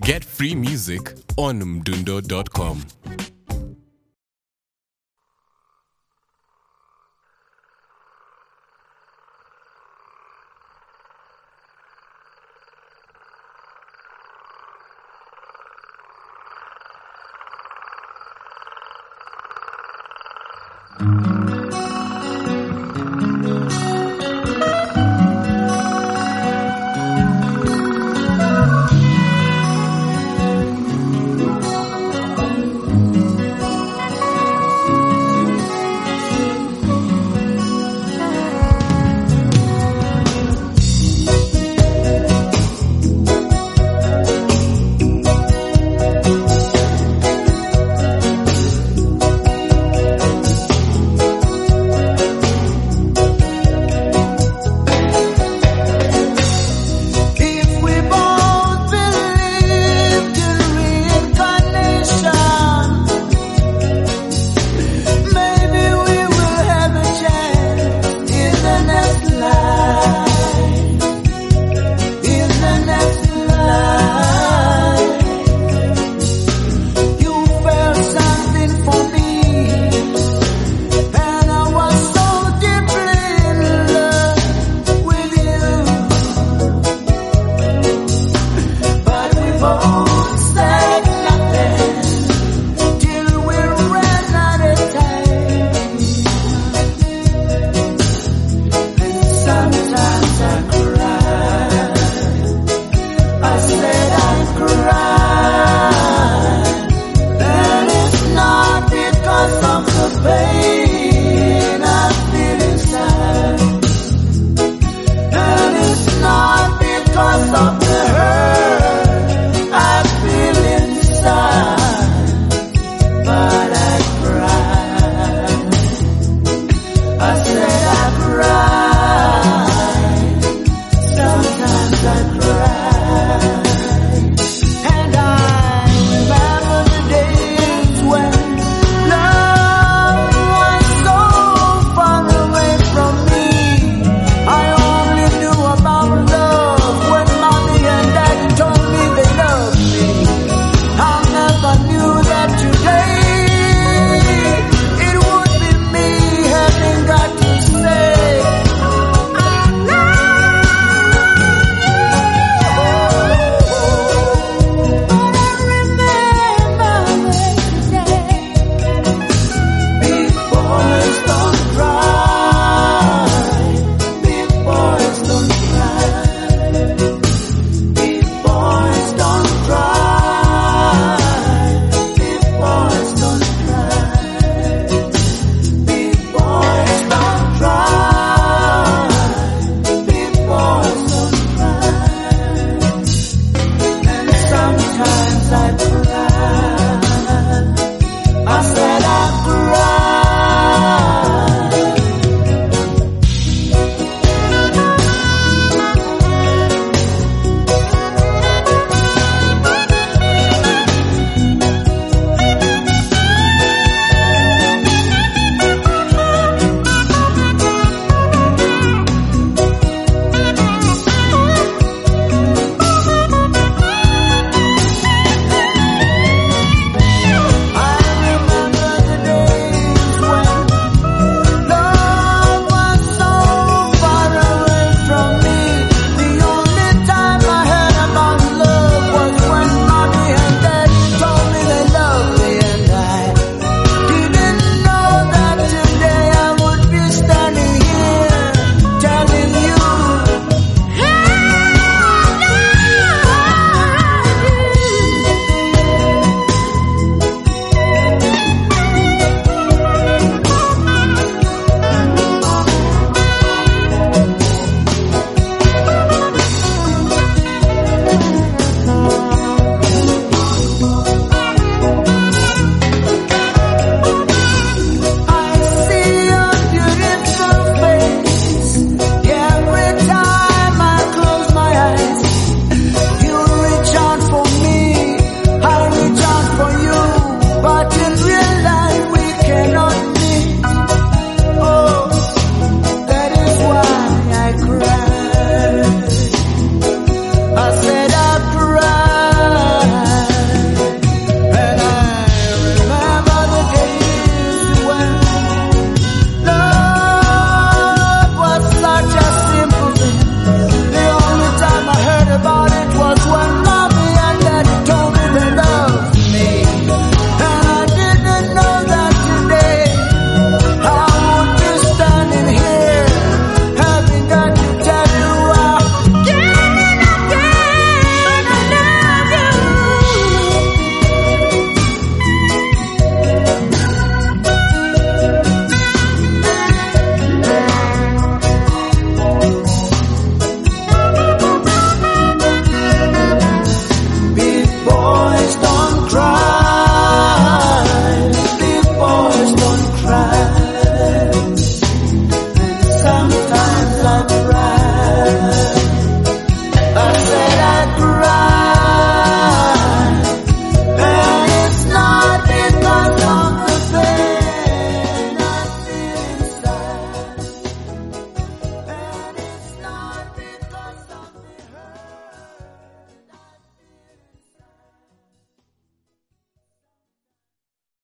Get free music on mdundo.com.